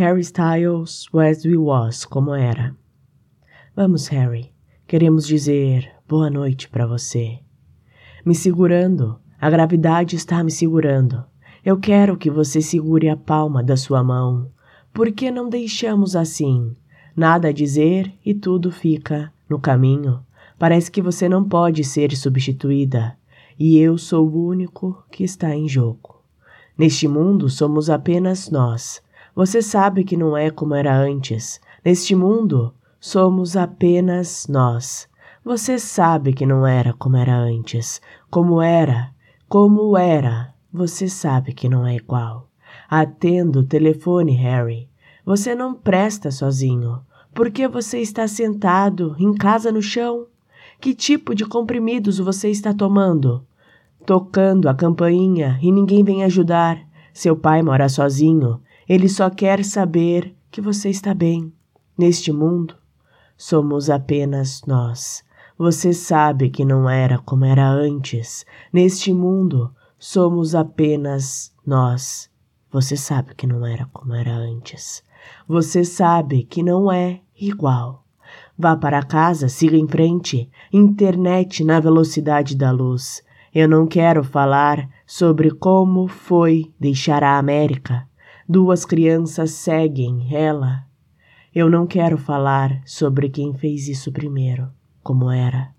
Harry Styles, Where We Was, como era. Vamos, Harry. Queremos dizer boa noite para você. Me segurando. A gravidade está me segurando. Eu quero que você segure a palma da sua mão. Por que não deixamos assim? Nada a dizer e tudo fica no caminho. Parece que você não pode ser substituída. E eu sou o único que está em jogo. Neste mundo somos apenas nós. Você sabe que não é como era antes. Neste mundo somos apenas nós. Você sabe que não era como era antes. Como era, como era, você sabe que não é igual. Atenda o telefone, Harry. Você não presta sozinho. Por que você está sentado em casa no chão? Que tipo de comprimidos você está tomando? Tocando a campainha e ninguém vem ajudar. Seu pai mora sozinho. Ele só quer saber que você está bem. Neste mundo, somos apenas nós. Você sabe que não era como era antes. Neste mundo, somos apenas nós. Você sabe que não era como era antes. Você sabe que não é igual. Vá para casa, siga em frente. Internet na velocidade da luz. Eu não quero falar sobre como foi deixar a América. Duas crianças seguem ela. Eu não quero falar sobre quem fez isso primeiro como era.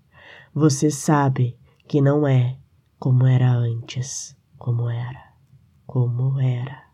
Você sabe que não é como era antes, como era, como era.